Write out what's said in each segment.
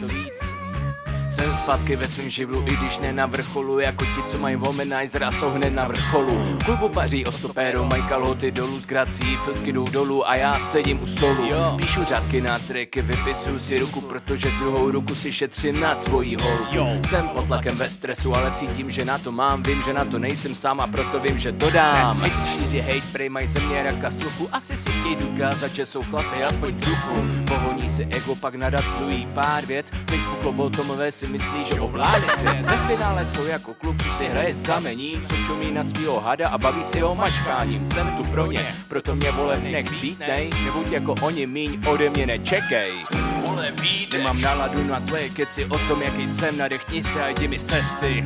the beats. Jsem zpátky ve svém živlu, i když ne na vrcholu, jako ti, co mají womanizer a jsou hned na vrcholu. V klubu paří o stopéru, mají kalhoty dolů z grací, filcky jdou dolů a já sedím u stolu. Píšu řádky na triky, vypisuju si ruku, protože druhou ruku si šetřím na tvojí holku. Jo. Jsem pod tlakem ve stresu, ale cítím, že na to mám, vím, že na to nejsem sám a proto vím, že to dám. Všichni hate, prej mají ze mě raka sluchu, asi si chtějí dokázat, že jsou chlapy, aspoň v duchu. Pohoní si ego, pak nadatlují pár věc, Facebook lobotomové si myslí, že ovládne svět. Ve finále jsou jako kluk, co si hraje s kamením, co čumí na svýho hada a baví se o mačkáním. Jsem tu pro ně, proto mě vole nech vítnej, nebuď jako oni míň, ode mě nečekej. Nemám náladu na tvoje keci o tom, jaký jsem, nadechni se a jdi mi z cesty.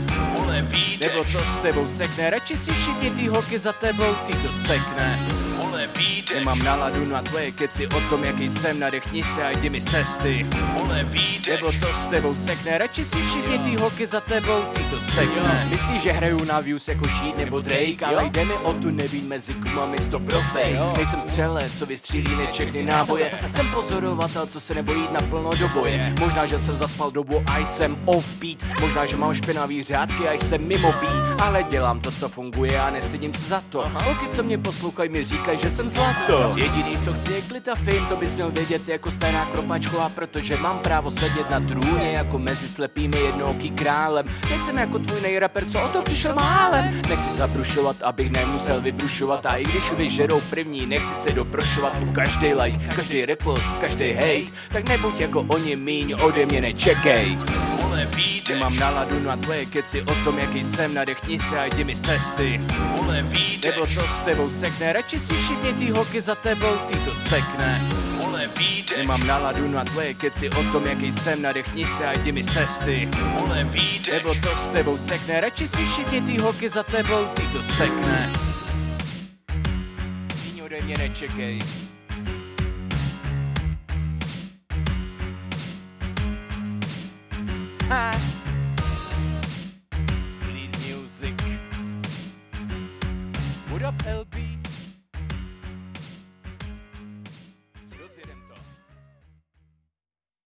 Nebo to s tebou sekne, radši si všichni ty holky za tebou, ty to sekne. Nemám náladu na tvoje keci o tom, jaký jsem, nadechni se a jdi mi z cesty. Nebo to s tebou sekne, radši si všichni ty holky za tebou, ty to sekne. Myslíš, že hraju na views jako Sheet nebo Drake, ale jde mi o tu nebýt mezi kumami sto profej. Nejsem střelec, co vystřílí nečekny náboje. Jsem pozorovatel, co se nebojí jít naplno do boje. Možná, že jsem zaspal dobu a jsem offbeat. Možná, že mám špinavý řádky a jsem mimo beat. Ale dělám to, co funguje a nestydím se za to. Holky, co mě poslouchají, mi říkají, že jsem zlato. Jediný, co chci, je a fame, to bys měl vědět jako stará kropačková, protože mám právo sedět na trůně jako mezi slepými jednouký králem. Nejsem jako tvůj nejraper, co o to přišel málem. Nechci zabrušovat, abych nemusel vybrušovat a i když vyžerou první, nechci se doprošovat u každý like, každý repost, každý hate, tak nebuď jako oni míň, ode mě nečekej. Nemám náladu na tvoje keci o tom, jaký jsem, nadechni se a jdi mi z cesty. Nebo to s tebou sekne, radši si všichni ty holky za tebou, ty to sekne. Nemám náladu na tvoje keci o tom, jaký jsem, nadechni se a jdi mi z cesty. Nebo to s tebou sekne, radši si všichni ty holky za tebou, ty to sekne. Míň ode mě nečekej. Bleed music. What up, LB?